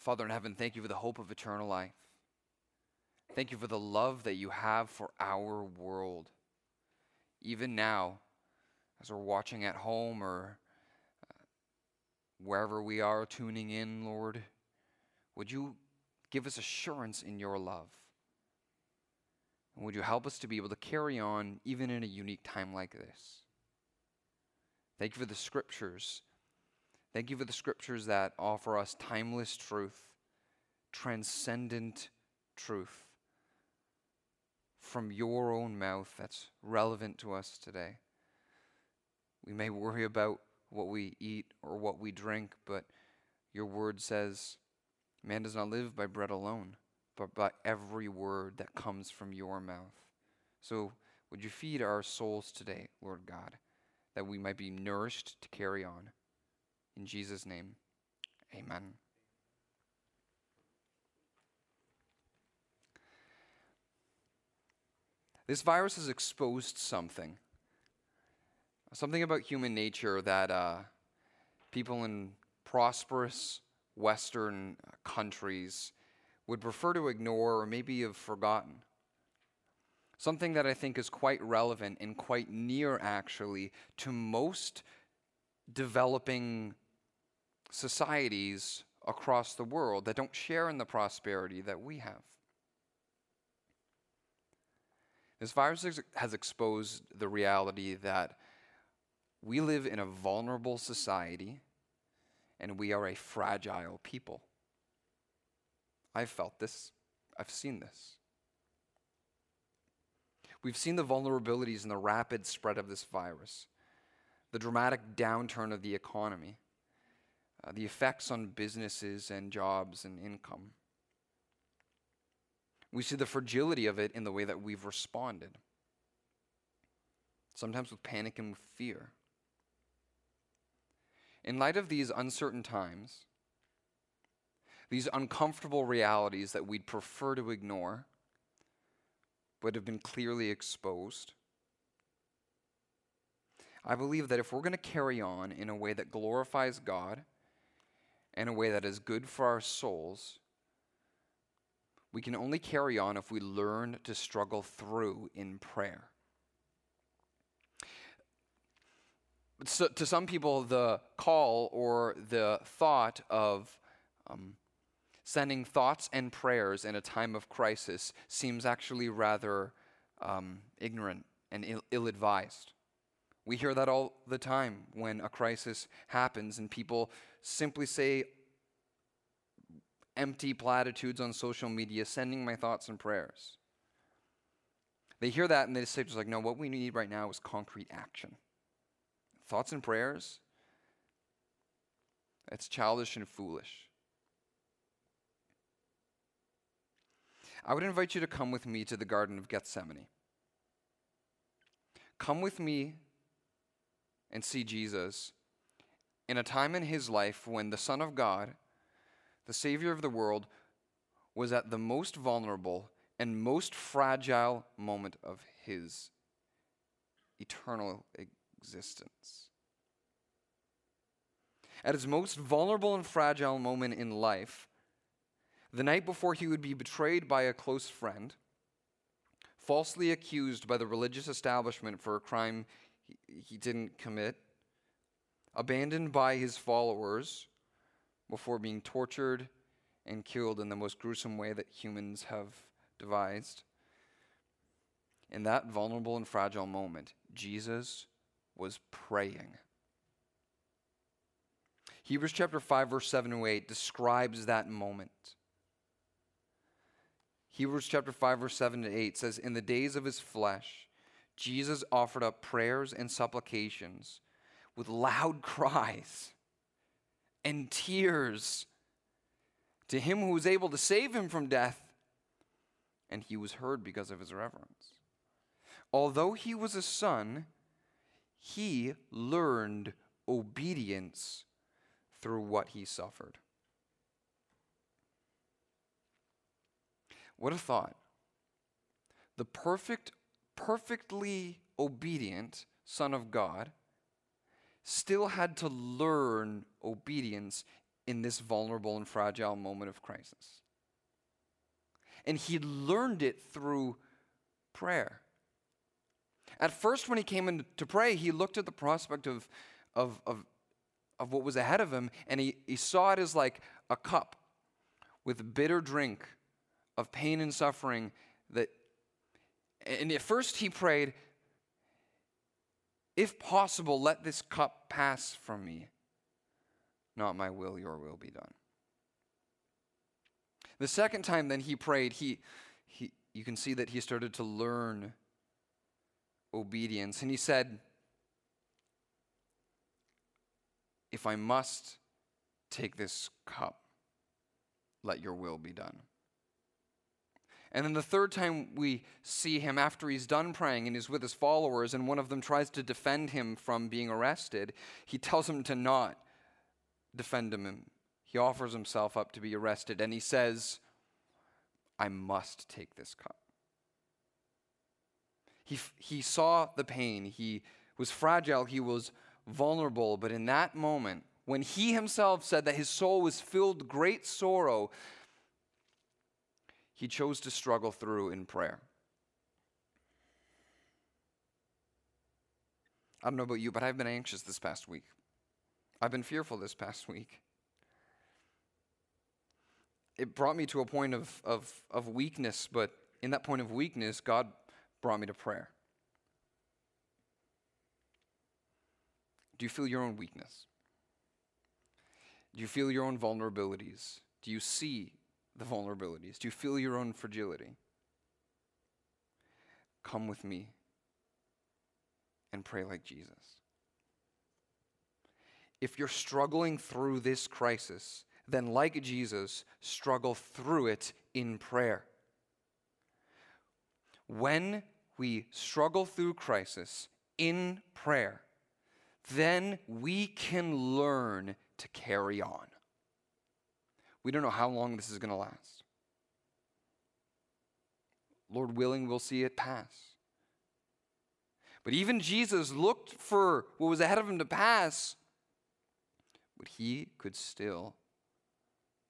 Father in heaven, thank you for the hope of eternal life. Thank you for the love that you have for our world. Even now, as we're watching at home or uh, wherever we are tuning in, Lord, would you give us assurance in your love? And would you help us to be able to carry on even in a unique time like this? Thank you for the scriptures. Thank you for the scriptures that offer us timeless truth, transcendent truth from your own mouth that's relevant to us today. We may worry about what we eat or what we drink, but your word says, Man does not live by bread alone, but by every word that comes from your mouth. So, would you feed our souls today, Lord God, that we might be nourished to carry on? In Jesus' name, amen. This virus has exposed something. Something about human nature that uh, people in prosperous Western countries would prefer to ignore or maybe have forgotten. Something that I think is quite relevant and quite near, actually, to most developing societies across the world that don't share in the prosperity that we have. This virus has exposed the reality that we live in a vulnerable society and we are a fragile people. I've felt this, I've seen this. We've seen the vulnerabilities in the rapid spread of this virus, the dramatic downturn of the economy, uh, the effects on businesses and jobs and income. We see the fragility of it in the way that we've responded, sometimes with panic and with fear. In light of these uncertain times, these uncomfortable realities that we'd prefer to ignore, but have been clearly exposed, I believe that if we're going to carry on in a way that glorifies God, in a way that is good for our souls, we can only carry on if we learn to struggle through in prayer. so, to some people, the call or the thought of um, sending thoughts and prayers in a time of crisis seems actually rather um, ignorant and ill advised. We hear that all the time when a crisis happens and people simply say empty platitudes on social media, sending my thoughts and prayers. They hear that and they say, just like, no, what we need right now is concrete action. Thoughts and prayers? It's childish and foolish. I would invite you to come with me to the Garden of Gethsemane. Come with me and see Jesus in a time in his life when the Son of God, the Savior of the world, was at the most vulnerable and most fragile moment of his eternal existence. At his most vulnerable and fragile moment in life, the night before he would be betrayed by a close friend, falsely accused by the religious establishment for a crime he, he didn't commit, abandoned by his followers before being tortured and killed in the most gruesome way that humans have devised. In that vulnerable and fragile moment, Jesus was praying. Hebrews chapter 5, verse 7 to 8 describes that moment. Hebrews chapter 5, verse 7 to 8 says, In the days of his flesh, Jesus offered up prayers and supplications with loud cries and tears to him who was able to save him from death, and he was heard because of his reverence. Although he was a son, he learned obedience through what he suffered. What a thought. The perfect, perfectly obedient Son of God still had to learn obedience in this vulnerable and fragile moment of crisis. And he learned it through prayer. At first, when he came in to pray, he looked at the prospect of, of, of, of what was ahead of him, and he, he saw it as like a cup with bitter drink of pain and suffering that and at first he prayed if possible let this cup pass from me. Not my will your will be done. The second time then he prayed he, he you can see that he started to learn obedience. And he said if i must take this cup let your will be done. And then the third time we see him after he's done praying and he's with his followers, and one of them tries to defend him from being arrested, he tells him to not defend him. He offers himself up to be arrested, and he says, I must take this cup. He, he saw the pain. He was fragile. He was vulnerable. But in that moment, when he himself said that his soul was filled with great sorrow, he chose to struggle through in prayer. I don't know about you, but I've been anxious this past week. I've been fearful this past week. It brought me to a point of, of, of weakness, but in that point of weakness, God brought me to prayer. Do you feel your own weakness? Do you feel your own vulnerabilities? Do you see the vulnerabilities? You feel your own fragility? Come with me and pray like Jesus. If you're struggling through this crisis, then, like Jesus, struggle through it in prayer. When we struggle through crisis in prayer, then we can learn to carry on. We don't know how long this is going to last. Lord willing, we'll see it pass. But even Jesus looked for what was ahead of him to pass, but he could still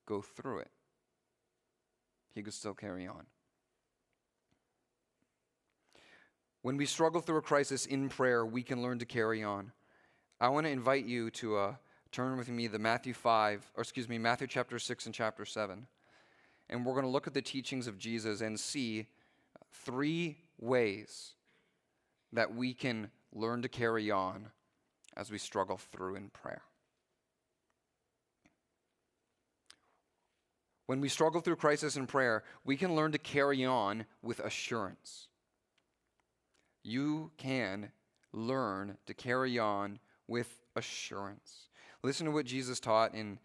go through it. He could still carry on. When we struggle through a crisis in prayer, we can learn to carry on. I want to invite you to a turn with me to Matthew 5, or excuse me, Matthew chapter 6 and chapter 7. And we're going to look at the teachings of Jesus and see three ways that we can learn to carry on as we struggle through in prayer. When we struggle through crisis in prayer, we can learn to carry on with assurance. You can learn to carry on with assurance. Listen to what Jesus taught in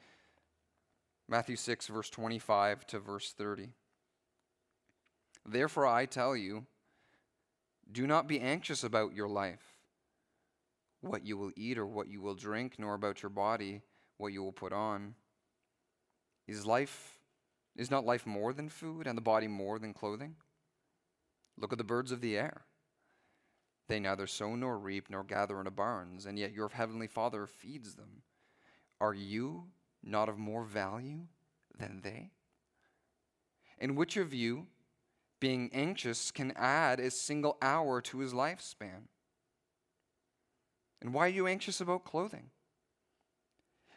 Matthew 6, verse 25 to verse 30. Therefore, I tell you, do not be anxious about your life, what you will eat or what you will drink, nor about your body, what you will put on. Is life is not life more than food, and the body more than clothing? Look at the birds of the air. They neither sow nor reap nor gather into barns, and yet your heavenly Father feeds them. Are you not of more value than they? And which of you, being anxious, can add a single hour to his lifespan? And why are you anxious about clothing?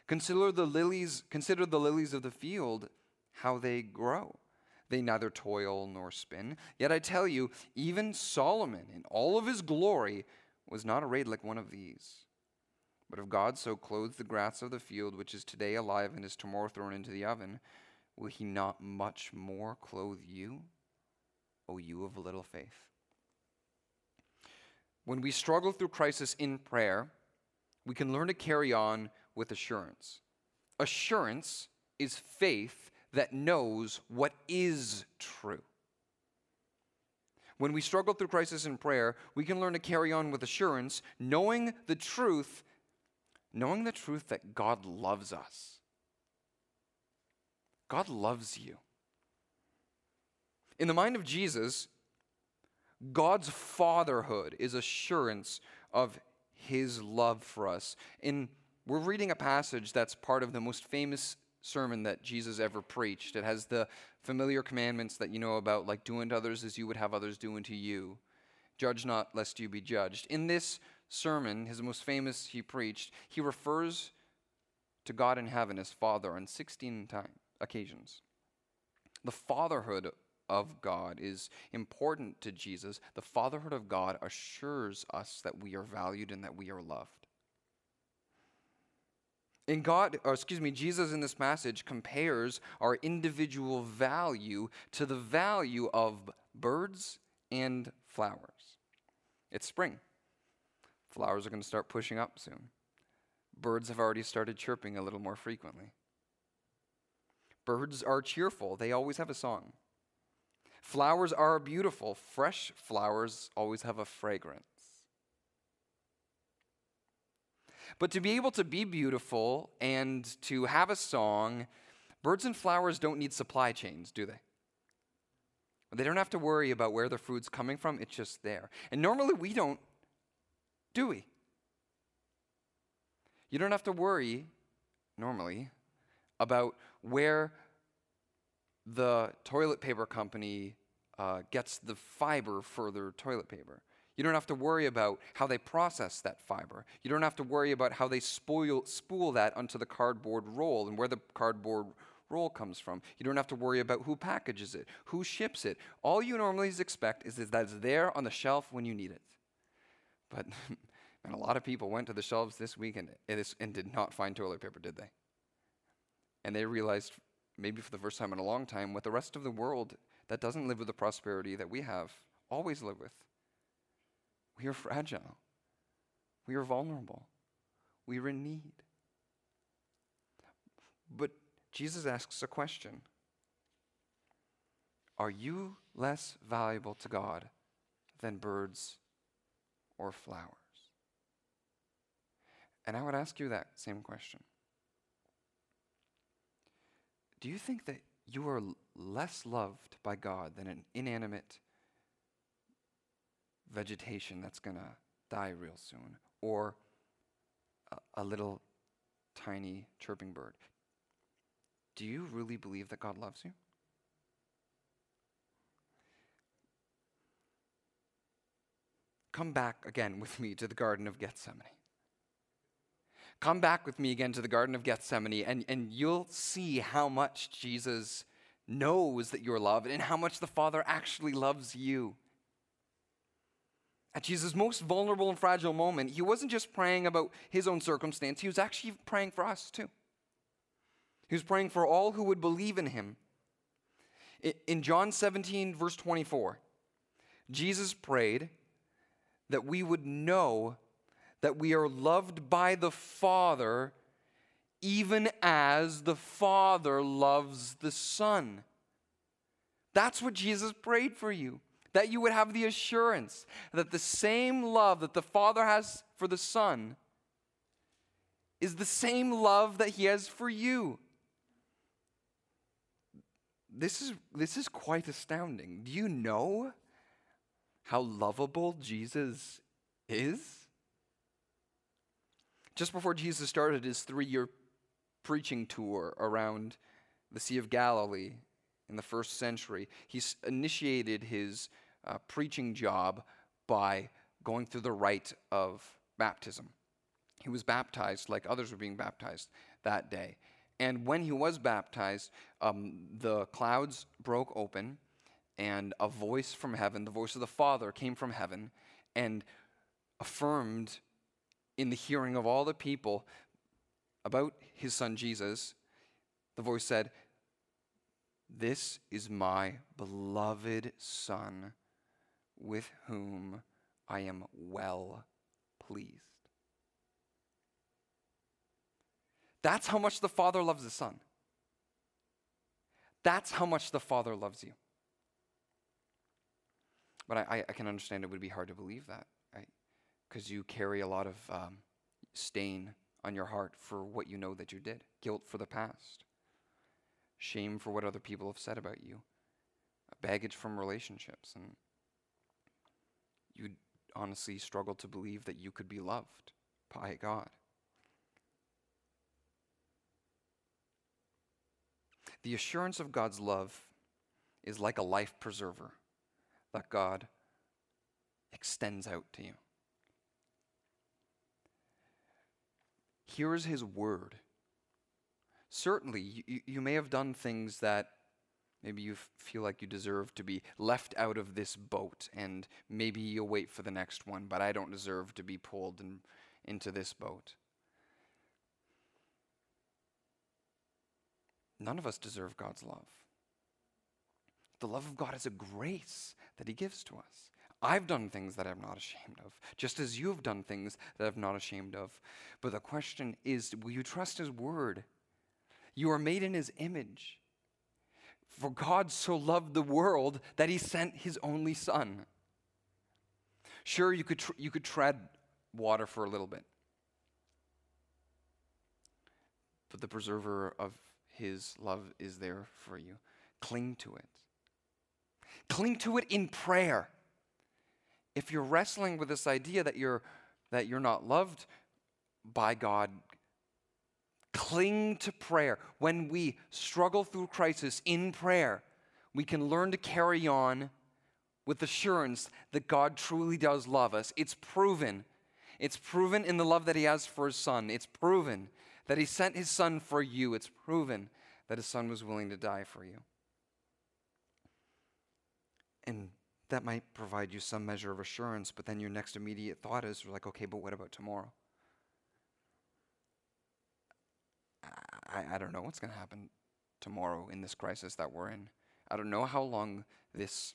Consider the lilies, consider the lilies of the field, how they grow. They neither toil nor spin. Yet I tell you, even Solomon in all of his glory was not arrayed like one of these. But if God so clothes the grass of the field, which is today alive and is tomorrow thrown into the oven, will he not much more clothe you, O you of little faith? When we struggle through crisis in prayer, we can learn to carry on with assurance. Assurance is faith that knows what is true. When we struggle through crisis in prayer, we can learn to carry on with assurance, knowing the truth knowing the truth that God loves us. God loves you. In the mind of Jesus, God's fatherhood is assurance of his love for us. In we're reading a passage that's part of the most famous sermon that Jesus ever preached. It has the familiar commandments that you know about, like do unto others as you would have others do unto you. Judge not, lest you be judged. In this sermon, his most famous he preached, he refers to God in heaven as Father on 16 time, occasions. The fatherhood of God is important to Jesus. The fatherhood of God assures us that we are valued and that we are loved. In God, or excuse me, Jesus in this passage compares our individual value to the value of birds and flowers. It's spring. Flowers are going to start pushing up soon. Birds have already started chirping a little more frequently. Birds are cheerful, they always have a song. Flowers are beautiful. Fresh flowers always have a fragrance. But to be able to be beautiful and to have a song, birds and flowers don't need supply chains, do they? They don't have to worry about where the food's coming from, it's just there. And normally we don't, do we? You don't have to worry, normally, about where the toilet paper company uh, gets the fiber for their toilet paper. You don't have to worry about how they process that fiber. You don't have to worry about how they spoil, spool that onto the cardboard roll and where the cardboard roll comes from. You don't have to worry about who packages it, who ships it. All you normally expect is that it's there on the shelf when you need it. But and a lot of people went to the shelves this week and, and did not find toilet paper, did they? And they realized, maybe for the first time in a long time, what the rest of the world that doesn't live with the prosperity that we have always live with. We are fragile. We are vulnerable. We are in need. But Jesus asks a question Are you less valuable to God than birds or flowers? And I would ask you that same question. Do you think that you are less loved by God than an inanimate vegetation that's going to die real soon, or a, a, little tiny chirping bird. Do you really believe that God loves you? Come back again with me to the Garden of Gethsemane. Come back with me again to the Garden of Gethsemane, and, and you'll see how much Jesus knows that you're loved and how much the Father actually loves you. At Jesus' most vulnerable and fragile moment, he wasn't just praying about his own circumstance, he was actually praying for us too. He was praying for all who would believe in him. In John 17, verse 24, Jesus prayed that we would know that we are loved by the Father even as the Father loves the Son. That's what Jesus prayed for you. That you would have the assurance that the same love that the Father has for the Son is the same love that He has for you. This is, this is quite astounding. Do you know how lovable Jesus is? Just before Jesus started his three year preaching tour around the Sea of Galilee in the first century. He initiated his uh, preaching job by going through the rite of baptism. He was baptized like others were being baptized that day. And when he was baptized, um, the clouds broke open, and a voice from heaven, the voice of the Father, came from heaven and affirmed in the hearing of all the people about his son Jesus, the voice said, This is my beloved Son, with whom I am well pleased. That's how much the Father loves the Son. That's how much the Father loves you. But I, I can understand it would be hard to believe that, right? Because you carry a lot of um, stain on your heart for what you know that you did, guilt for the past, shame for what other people have said about you, baggage from relationships, and you honestly struggle to believe that you could be loved by God. The assurance of God's love is like a life preserver that God extends out to you. Here is His word. Certainly, you, you may have done things that maybe you feel like you deserve to be left out of this boat, and maybe you'll wait for the next one, but I don't deserve to be pulled in, into this boat. None of us deserve God's love. The love of God is a grace that He gives to us. I've done things that I'm not ashamed of, just as you have done things that I'm not ashamed of. But the question is will you trust His word? You are made in His image. For God so loved the world that He sent His only Son. Sure, you could, tr- you could tread water for a little bit, but the preserver of his love is there for you. Cling to it. Cling to it in prayer. If you're wrestling with this idea that you're, that you're not loved by God, cling to prayer. When we struggle through crisis in prayer, we can learn to carry on with assurance that God truly does love us. It's proven. It's proven in the love that He has for His Son. It's proven that he sent his son for you. It's proven that his son was willing to die for you. And that might provide you some measure of assurance, but then your next immediate thought is like, okay, but what about tomorrow? I, I don't know what's going to happen tomorrow in this crisis that we're in. I don't know how long this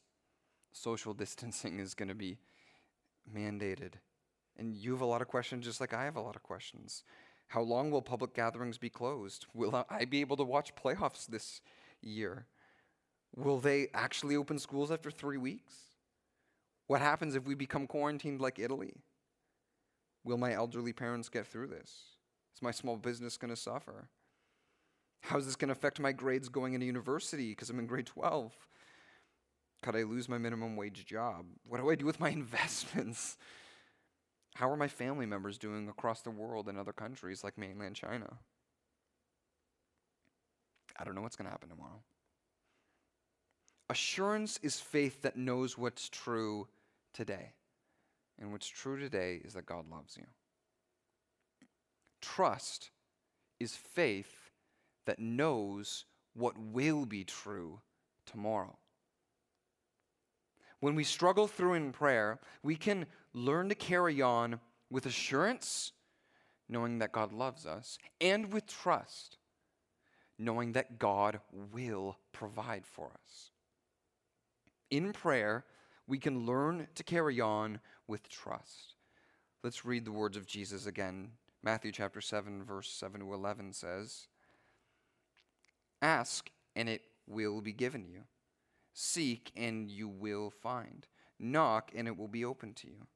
social distancing is going to be mandated. And you have a lot of questions, just like I have a lot of questions. How long will public gatherings be closed? Will I be able to watch playoffs this year? Will they actually open schools after three weeks? What happens if we become quarantined like Italy? Will my elderly parents get through this? Is my small business going to suffer? How is this going to affect my grades going into university because I'm in grade 12? Could I lose my minimum wage job? What do I do with my investments? How are my family members doing across the world in other countries like mainland China? I don't know what's going to happen tomorrow. Assurance is faith that knows what's true today. And what's true today is that God loves you. Trust is faith that knows what will be true tomorrow. When we struggle through in prayer, we can learn to carry on with assurance, knowing that God loves us, and with trust, knowing that God will provide for us. In prayer, we can learn to carry on with trust. Let's read the words of Jesus again. Matthew chapter 7, verse 7 to 11 says, Ask, and it will be given you. Seek, and you will find. Knock, and it will be open to you.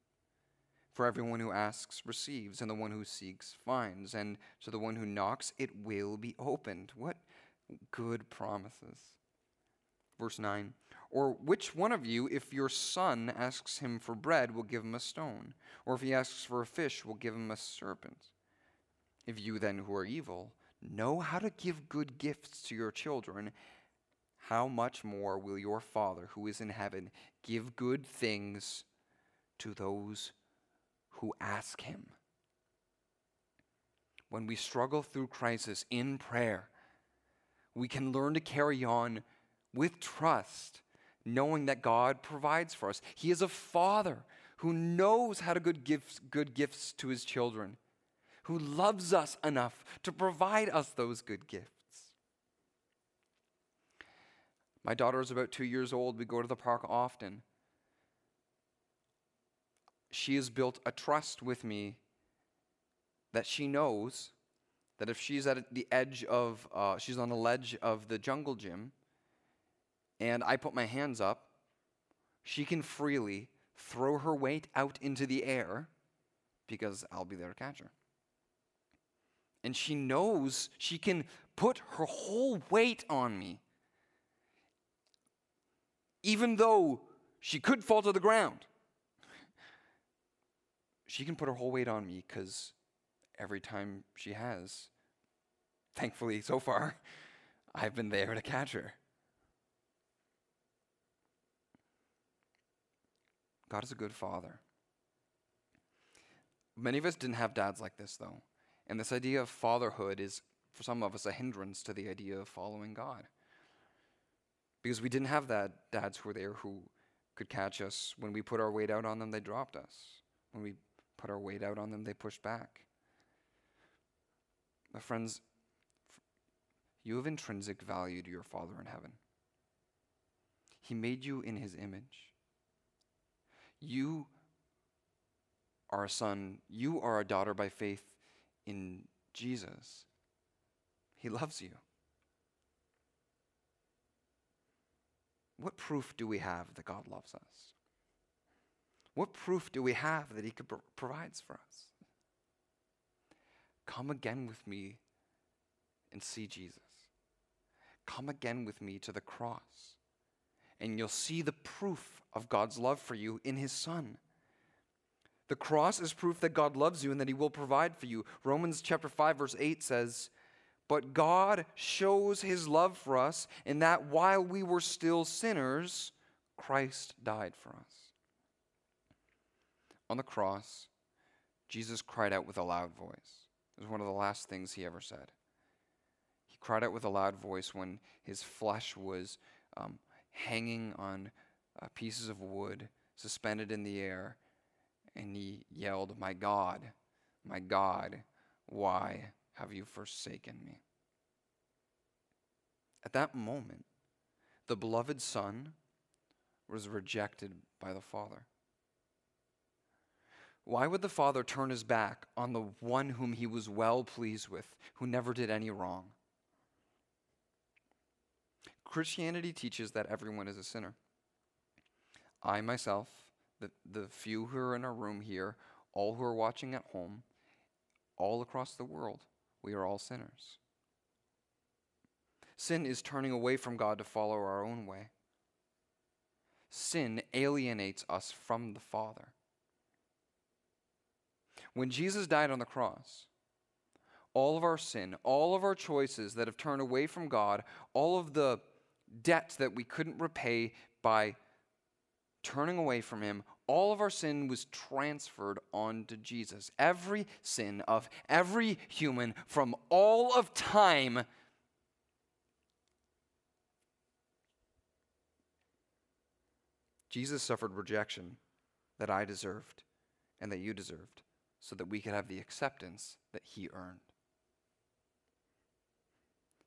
For everyone who asks receives, and the one who seeks finds, and to the one who knocks it will be opened. What good promises. Verse 9 Or which one of you, if your son asks him for bread, will give him a stone? Or if he asks for a fish, will give him a serpent? If you then, who are evil, know how to give good gifts to your children, how much more will your Father who is in heaven give good things to those who ask Him. When we struggle through crisis in prayer, we can learn to carry on with trust, knowing that God provides for us. He is a father who knows how to good gifts, good gifts to his children, who loves us enough to provide us those good gifts. My daughter is about two years old. We go to the park often she has built a trust with me that she knows that if she's at the edge of, uh, she's on the ledge of the jungle gym, and I put my hands up, she can freely throw her weight out into the air because I'll be there to catch her. And she knows she can put her whole weight on me, even though she could fall to the ground she can put her whole weight on me because every time she has, thankfully so far, I've been there to catch her. God is a good father. Many of us didn't have dads like this, though. And this idea of fatherhood is, for some of us, a hindrance to the idea of following God. Because we didn't have that dads who were there who could catch us. When we put our weight out on them, they dropped us. When we put our weight out on them, they pushed back. My friends, you have intrinsic value to your Father in heaven. He made you in His image. You are a son, you are a daughter by faith in Jesus. He loves you. What proof do we have that God loves us? What proof do we have that He pro- provides for us? Come again with me and see Jesus. Come again with me to the cross, and you'll see the proof of God's love for you in His Son. The cross is proof that God loves you and that He will provide for you. Romans chapter 5, verse 8 says, But God shows His love for us in that while we were still sinners, Christ died for us. On the cross, Jesus cried out with a loud voice. It was one of the last things he ever said. He cried out with a loud voice when his flesh was um, hanging on uh, pieces of wood suspended in the air, and he yelled, My God, my God, why have you forsaken me? At that moment, the beloved Son was rejected by the Father. Why would the Father turn his back on the one whom he was well pleased with, who never did any wrong? Christianity teaches that everyone is a sinner. I myself, the, the few who are in our room here, all who are watching at home, all across the world, we are all sinners. Sin is turning away from God to follow our own way. Sin alienates us from the Father. When Jesus died on the cross, all of our sin, all of our choices that have turned away from God, all of the debt that we couldn't repay by turning away from Him, all of our sin was transferred onto Jesus. Every sin of every human from all of time. Jesus suffered rejection that I deserved and that you deserved so that we could have the acceptance that he earned.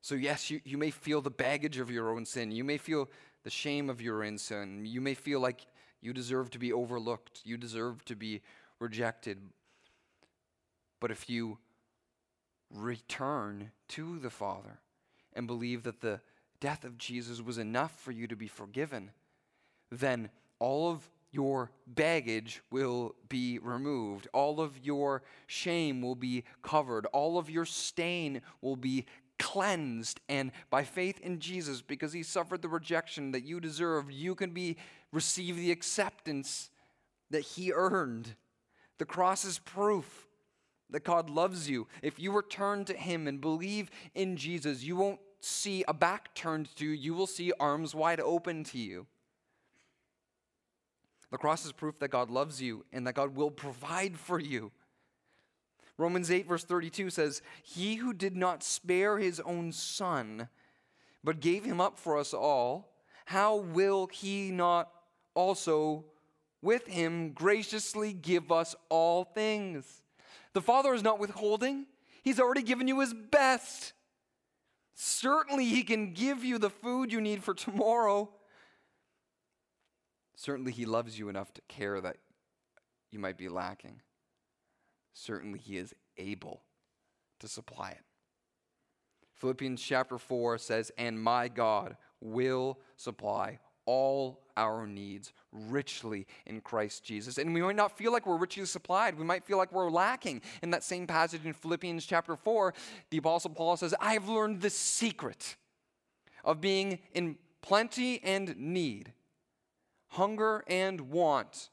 So, yes, you, you may feel the baggage of your own sin. You may feel the shame of your own sin. You may feel like you deserve to be overlooked. You deserve to be rejected. But if you return to the Father and believe that the death of Jesus was enough for you to be forgiven, then all of your baggage will be removed. All of your shame will be covered. All of your stain will be cleansed. And by faith in Jesus, because he suffered the rejection that you deserve, you can be receive the acceptance that he earned. The cross is proof that God loves you. If you return to him and believe in Jesus, you won't see a back turned to you, you will see arms wide open to you. The cross is proof that God loves you and that God will provide for you. Romans 8, verse 32 says, He who did not spare his own son, but gave him up for us all, how will he not also with him graciously give us all things? The Father is not withholding, He's already given you His best. Certainly, He can give you the food you need for tomorrow. Certainly, He loves you enough to care that you might be lacking. Certainly, He is able to supply it. Philippians chapter 4 says, And my God will supply all our needs richly in Christ Jesus. And we might not feel like we're richly supplied. We might feel like we're lacking. In that same passage in Philippians chapter 4, the Apostle Paul says, I have learned the secret of being in plenty and need hunger and want,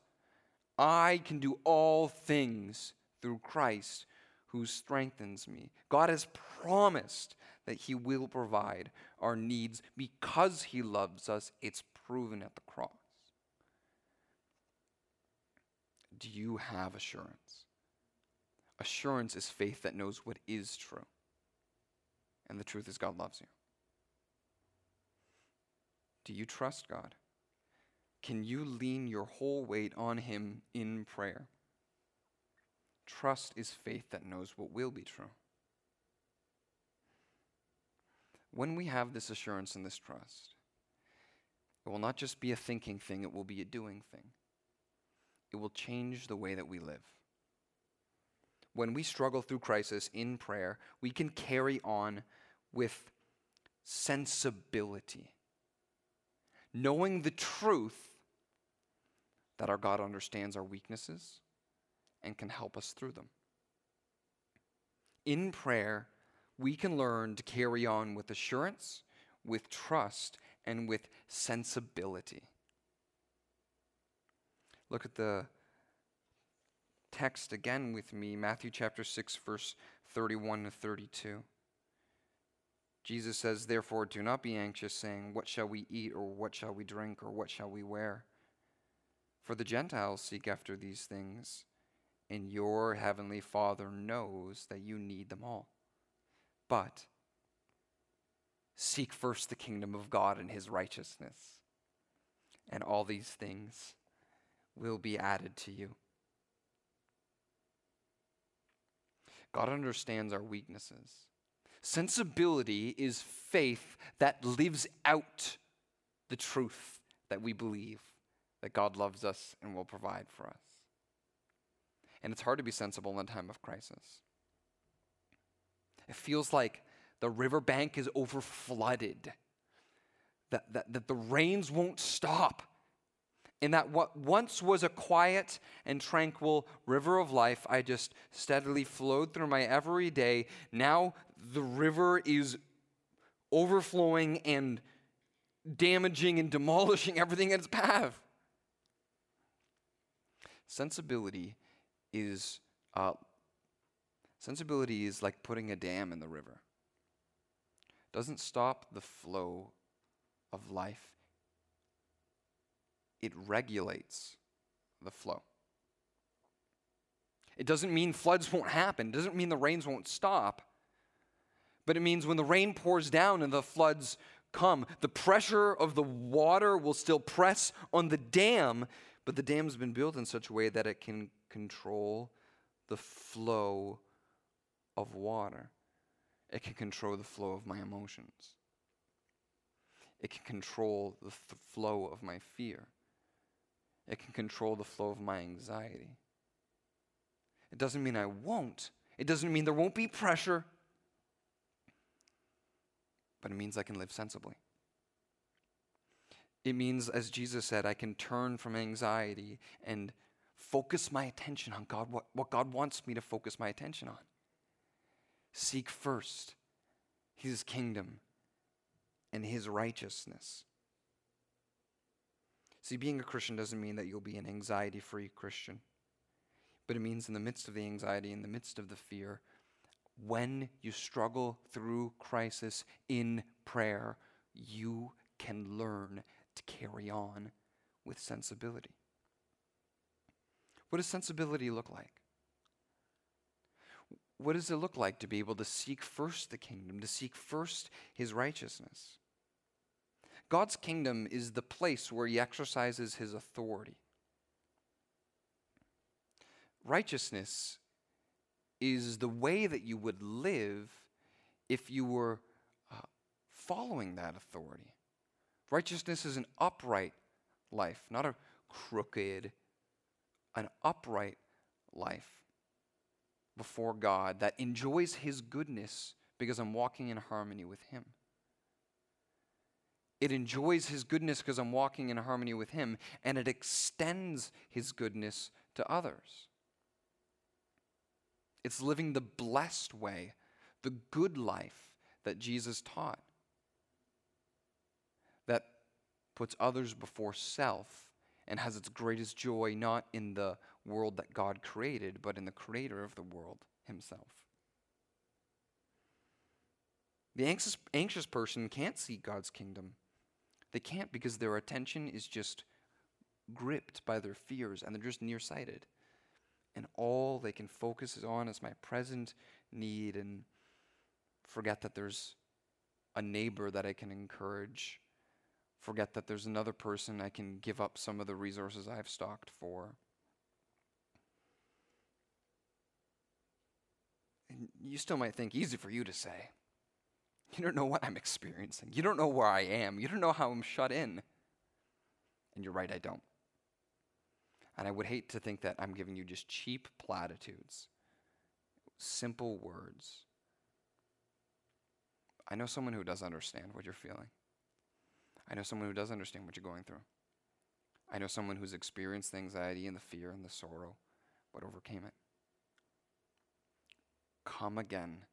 I can do all things through Christ who strengthens me. God has promised that He will provide our needs because He loves us. It's proven at the cross. Do you have assurance? Assurance is faith that knows what is true. And the truth is, God loves you. Do you trust God? Can you lean your whole weight on Him in prayer? Trust is faith that knows what will be true. When we have this assurance and this trust, it will not just be a thinking thing, it will be a doing thing. It will change the way that we live. When we struggle through crisis in prayer, we can carry on with sensibility, knowing the truth that our God understands our weaknesses and can help us through them. In prayer, we can learn to carry on with assurance, with trust, and with sensibility. Look at the text again with me, Matthew chapter 6, verse 31 to 32. Jesus says, Therefore, do not be anxious, saying, What shall we eat, or what shall we drink, or what shall we wear? For the Gentiles seek after these things, and your heavenly Father knows that you need them all. But seek first the kingdom of God and his righteousness, and all these things will be added to you. God understands our weaknesses. Sensibility is faith that lives out the truth that we believe that God loves us and will provide for us. And it's hard to be sensible in a time of crisis. It feels like the riverbank is overflooded, that, that, that the rains won't stop, and that what once was a quiet and tranquil river of life, I just steadily flowed through my everyday. Now the river is overflowing and damaging and demolishing everything in its path. Sensibility is uh, sensibility is like putting a dam in the river. Doesn't stop the flow of life. It regulates the flow. It doesn't mean floods won't happen. It doesn't mean the rains won't stop. But it means when the rain pours down and the floods come, the pressure of the water will still press on the dam but the dam's been built in such a way that it can control the flow of water. It can control the flow of my emotions. It can control the th- flow of my fear. It can control the flow of my anxiety. It doesn't mean I won't. It doesn't mean there won't be pressure. But it means I can live sensibly. It means, as Jesus said, I can turn from anxiety and focus my attention on God, what, what God wants me to focus my attention on. Seek first His kingdom and His righteousness. See, being a Christian doesn't mean that you'll be an anxiety free Christian, but it means in the midst of the anxiety, in the midst of the fear, when you struggle through crisis in prayer, you can learn to carry on with sensibility. What does sensibility look like? What does it look like to be able to seek first the kingdom, to seek first his righteousness? God's kingdom is the place where he exercises his authority. Righteousness is the way that you would live if you were uh, following that authority. Righteousness is an upright life, not a crooked, an upright life before God that enjoys His goodness because I'm walking in harmony with Him. It enjoys His goodness because I'm walking in harmony with Him, and it extends His goodness to others. It's living the blessed way, the good life that Jesus taught that puts others before self and has its greatest joy not in the world that God created, but in the creator of the world himself. The anxious, anxious person can't see God's kingdom. They can't because their attention is just gripped by their fears and they're just nearsighted. And all they can focus on is my present need and forget that there's a neighbor that I can encourage. Forget that there's another person I can give up some of the resources I've stocked for. And you still might think, easy for you to say. You don't know what I'm experiencing. You don't know where I am. You don't know how I'm shut in. And you're right, I don't. And I would hate to think that I'm giving you just cheap platitudes, simple words. I know someone who does understand what you're feeling. I know someone who does understand what you're going through. I know someone who's experienced the anxiety and the fear and the sorrow, but overcame it. Come again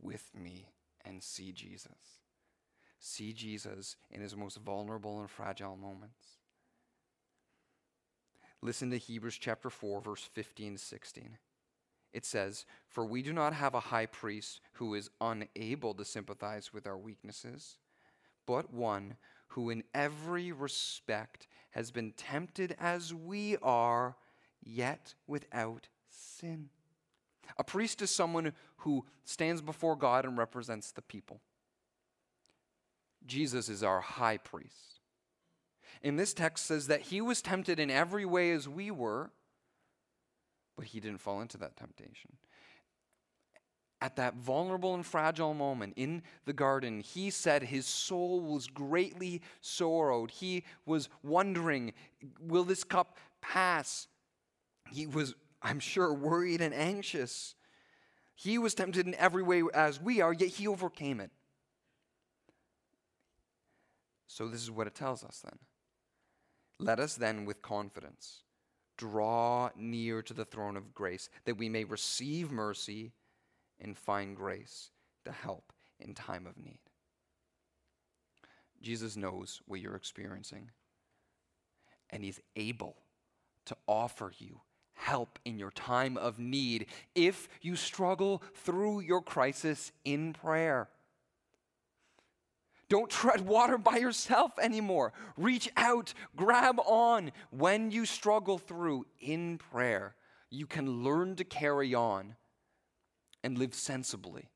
with me and see Jesus. See Jesus in his most vulnerable and fragile moments. Listen to Hebrews chapter 4, verse 15 16. It says, For we do not have a high priest who is unable to sympathize with our weaknesses, but one who in every respect has been tempted as we are, yet without sin. A priest is someone who stands before God and represents the people. Jesus is our high priest. And this text says that he was tempted in every way as we were, but he didn't fall into that temptation. At that vulnerable and fragile moment in the garden, he said his soul was greatly sorrowed. He was wondering, will this cup pass? He was I'm sure, worried and anxious. He was tempted in every way as we are, yet he overcame it. So, this is what it tells us then. Let us then, with confidence, draw near to the throne of grace, that we may receive mercy and find grace to help in time of need. Jesus knows what you're experiencing, and he's able to offer you help in your time of need if you struggle through your crisis in prayer. Don't tread water by yourself anymore. Reach out, grab on when you struggle through in prayer. You can learn to carry on and live sensibly,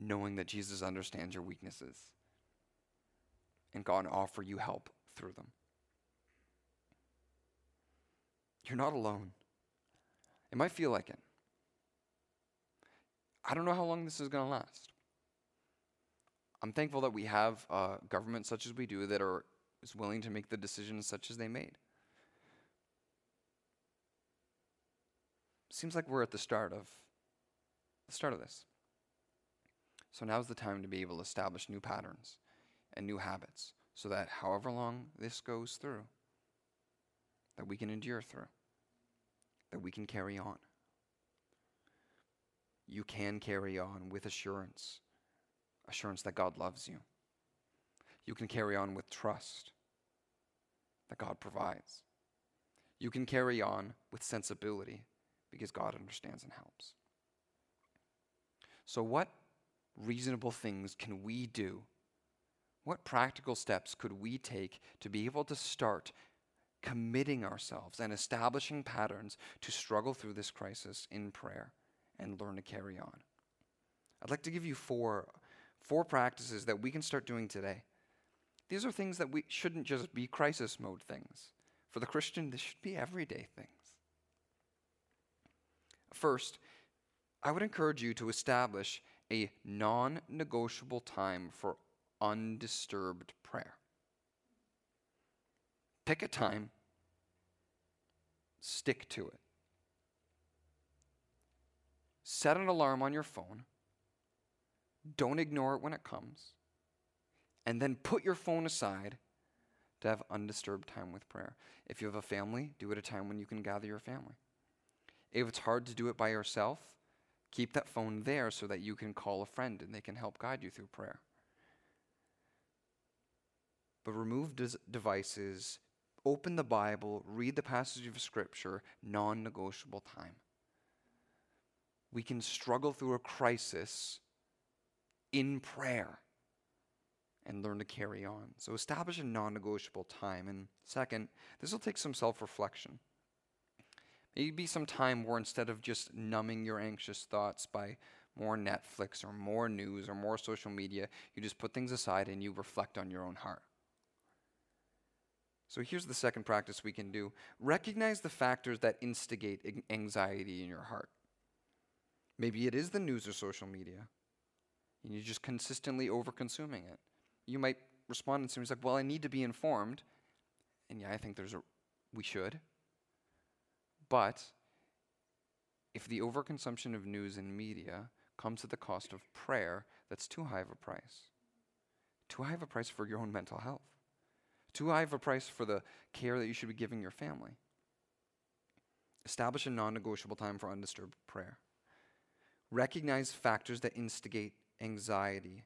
knowing that Jesus understands your weaknesses and God offer you help through them. You're not alone. It might feel like it. I don't know how long this is going to last. I'm thankful that we have uh, a government such as we do that are is willing to make the decisions such as they made. Seems like we're at the start of the start of this. So now's the time to be able to establish new patterns and new habits so that however long this goes through, that we can endure through that we can carry on. You can carry on with assurance, assurance that God loves you. You can carry on with trust that God provides. You can carry on with sensibility because God understands and helps. So, what reasonable things can we do? What practical steps could we take to be able to start committing ourselves and establishing patterns to struggle through this crisis in prayer and learn to carry on. I'd like to give you four, four practices that we can start doing today. These are things that we shouldn't just be crisis mode things. For the Christian, this should be everyday things. First, I would encourage you to establish a non negotiable time for undisturbed prayer. Pick a time stick to it. Set an alarm on your phone. Don't ignore it when it comes. And then put your phone aside to have undisturbed time with prayer. If you have a family, do it at a time when you can gather your family. If it's hard to do it by yourself, keep that phone there so that you can call a friend and they can help guide you through prayer. But remove des- devices open the Bible, read the passage of Scripture, non negotiable time. We can struggle through a crisis in prayer and learn to carry on. So establish a non negotiable time. And second, this will take some self reflection. Maybe some time where instead of just numbing your anxious thoughts by more Netflix or more news or more social media, you just put things aside and you reflect on your own heart. So here's the second practice we can do recognize the factors that instigate anxiety in your heart. Maybe it is the news or social media, and you're just consistently over consuming it. You might respond and ways like, Well, I need to be informed. And yeah, I think there's a, we should. But if the overconsumption of news and media comes at the cost of prayer, that's too high of a price. Too high of a price for your own mental health. Too high of a price for the care that you should be giving your family. Establish a non negotiable time for undisturbed prayer. Recognize factors that instigate anxiety.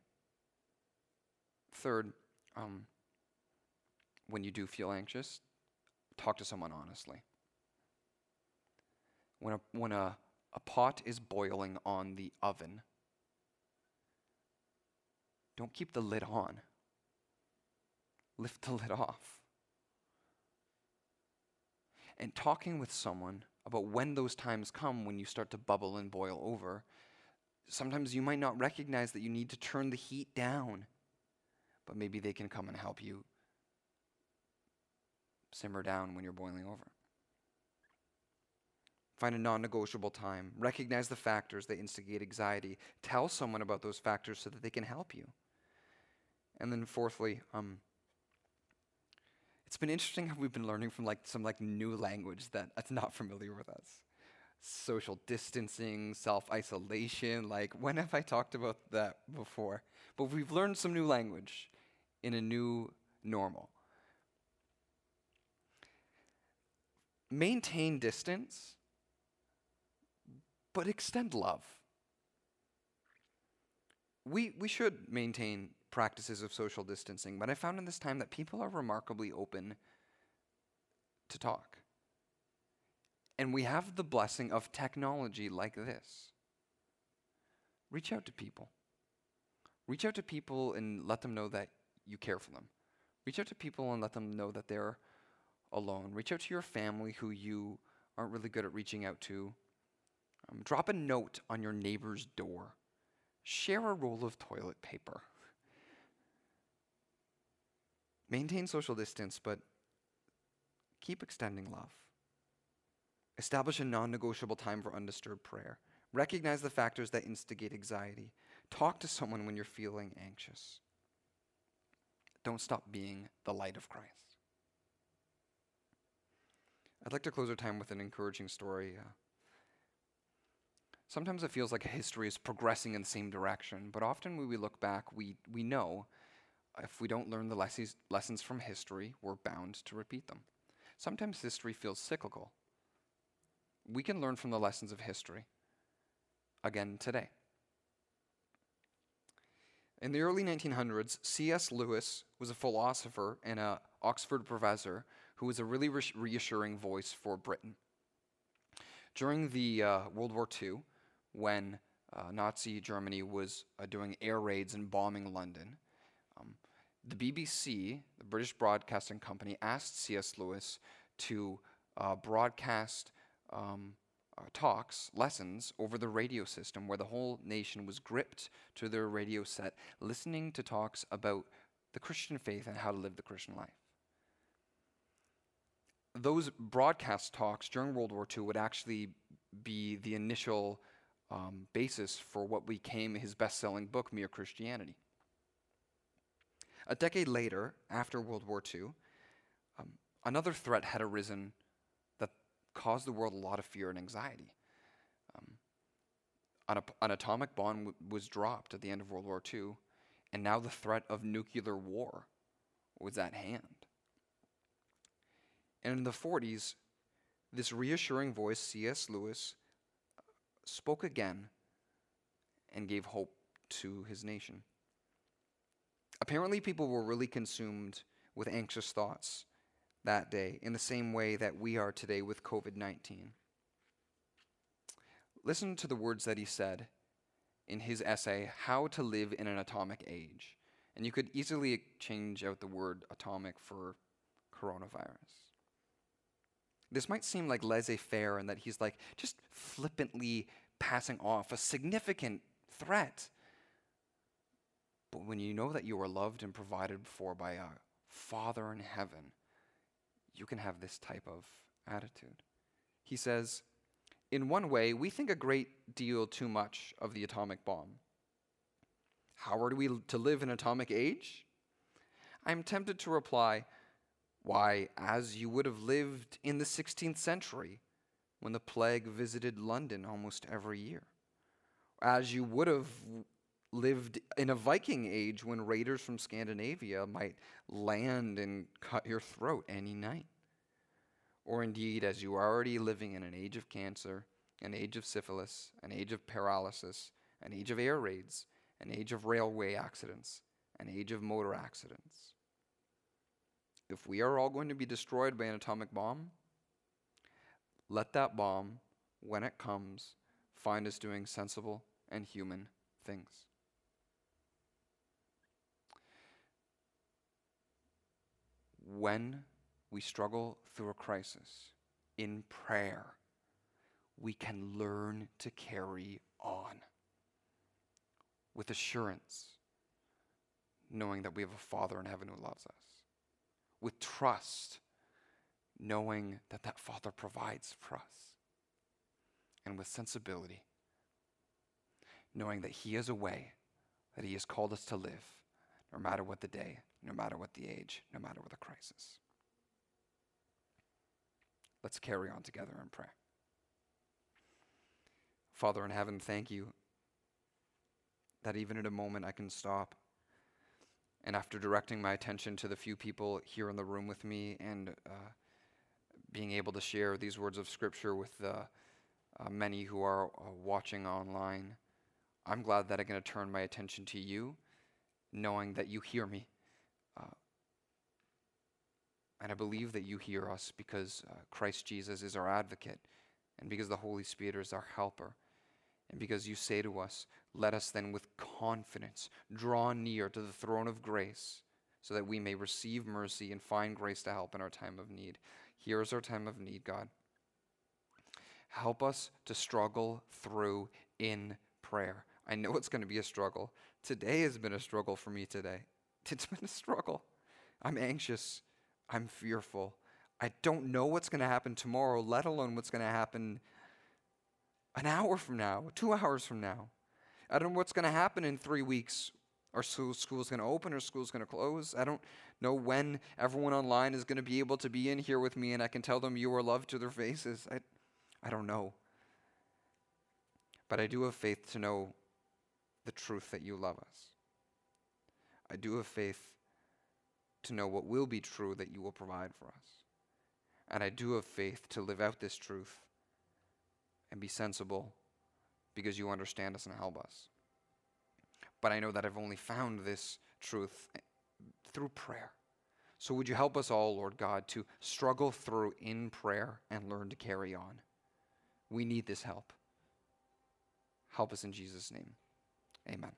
Third, um, when you do feel anxious, talk to someone honestly. When a, when a, a pot is boiling on the oven, don't keep the lid on. Lift the lid off. And talking with someone about when those times come when you start to bubble and boil over, sometimes you might not recognize that you need to turn the heat down, but maybe they can come and help you simmer down when you're boiling over. Find a non negotiable time. Recognize the factors that instigate anxiety. Tell someone about those factors so that they can help you. And then, fourthly, um, it's been interesting how we've been learning from like some like new language that that's not familiar with us. Social distancing, self-isolation, like when have I talked about that before? But we've learned some new language in a new normal. Maintain distance, but extend love. We, we should maintain practices of social distancing, but I found in this time that people are remarkably open to talk. And we have the blessing of technology like this. Reach out to people. Reach out to people and let them know that you care for them. Reach out to people and let them know that they're alone. Reach out to your family who you aren't really good at reaching out to. Um, drop a note on your neighbor's door. Share a roll of toilet paper. Maintain social distance, but keep extending love. Establish a non negotiable time for undisturbed prayer. Recognize the factors that instigate anxiety. Talk to someone when you're feeling anxious. Don't stop being the light of Christ. I'd like to close our time with an encouraging story. Uh, sometimes it feels like history is progressing in the same direction, but often when we look back, we, we know if we don't learn the lessons, lessons from history, we're bound to repeat them. Sometimes history feels cyclical. We can learn from the lessons of history again today. In the early 1900s, C.S. Lewis was a philosopher and an Oxford professor who was a really reassuring voice for Britain. During the uh, World War II, when uh, Nazi Germany was uh, doing air raids and bombing London, um, the BBC, the British Broadcasting Company, asked C.S. Lewis to uh, broadcast um, uh, talks, lessons over the radio system, where the whole nation was gripped to their radio set, listening to talks about the Christian faith and how to live the Christian life. Those broadcast talks during World War II would actually be the initial um, basis for what became his best selling book, Mere Christianity. A decade later, after World War II, um, another threat had arisen that caused the world a lot of fear and anxiety. Um, an, an, atomic bomb was dropped at the end of World War II, and now the threat of nuclear war was at hand. And in the 40s, this reassuring voice, C.S. Lewis, spoke again and gave hope to his nation. Apparently, people were really consumed with anxious thoughts that day in the same way that we are today with COVID 19. Listen to the words that he said in his essay, How to Live in an Atomic Age. And you could easily change out the word atomic for coronavirus. This might seem like laissez faire and that he's like just flippantly passing off a significant threat. But when you know that you are loved and provided for by a Father in heaven, you can have this type of attitude. He says, In one way, we think a great deal too much of the atomic bomb. How are we to live in atomic age? I'm tempted to reply, why, as you would have lived in the 16th century when the plague visited London almost every year, as you would have lived in a Viking age when raiders from Scandinavia might land and cut your throat any night. Or indeed, as you are already living in an age of cancer, an age of syphilis, an age of paralysis, an age of air raids, an age of railway accidents, an age of motor accidents if we are all going to be destroyed by an atomic bomb, let that bomb, when it comes, find us doing sensible and human things. When we struggle through a crisis in prayer, we can learn to carry on with assurance, knowing that we have a Father in heaven who loves us with trust, knowing that that Father provides for us, and with sensibility, knowing that He is a way that He has called us to live, no matter what the day, no matter what the age, no matter what the crisis. Let's carry on together and pray. Father in heaven, thank you that even in a moment I can stop and after directing my attention to the few people here in the room with me and uh, being able to share these words of Scripture with the uh, many who are uh, watching online, I'm glad that going to turn my attention to you, knowing that you hear me. Uh, and I believe that you hear us because uh, Christ Jesus is our advocate and because the Holy Spirit is our helper. And because you say to us, let us then with confidence draw near to the throne of grace so that we may receive mercy and find grace to help in our time of need. Here is our time of need, God. Help us to struggle through in prayer. I know it's going to be a struggle. Today has been a struggle for me today. It's been a struggle. I'm anxious. I'm fearful. I don't know what's going to happen tomorrow, let alone what's going to happen an hour from now, two hours from now. I don't know what's going to happen in three weeks. Our school, school's going to open or school's going to close. I don't know when everyone online is going to be able to be in here with me and I can tell them you are loved to their faces. I, I don't know. But I do have faith to know the truth that you love us. I do have faith to know what will be true that you will provide for us. And I do have faith to live out this truth and be sensible because you understand us and help us. But I know that I've only found this truth eh, through prayer. So would you help us all, Lord God, to struggle through in prayer and learn to carry on? We need this help. Help us in Jesus' name. Amen.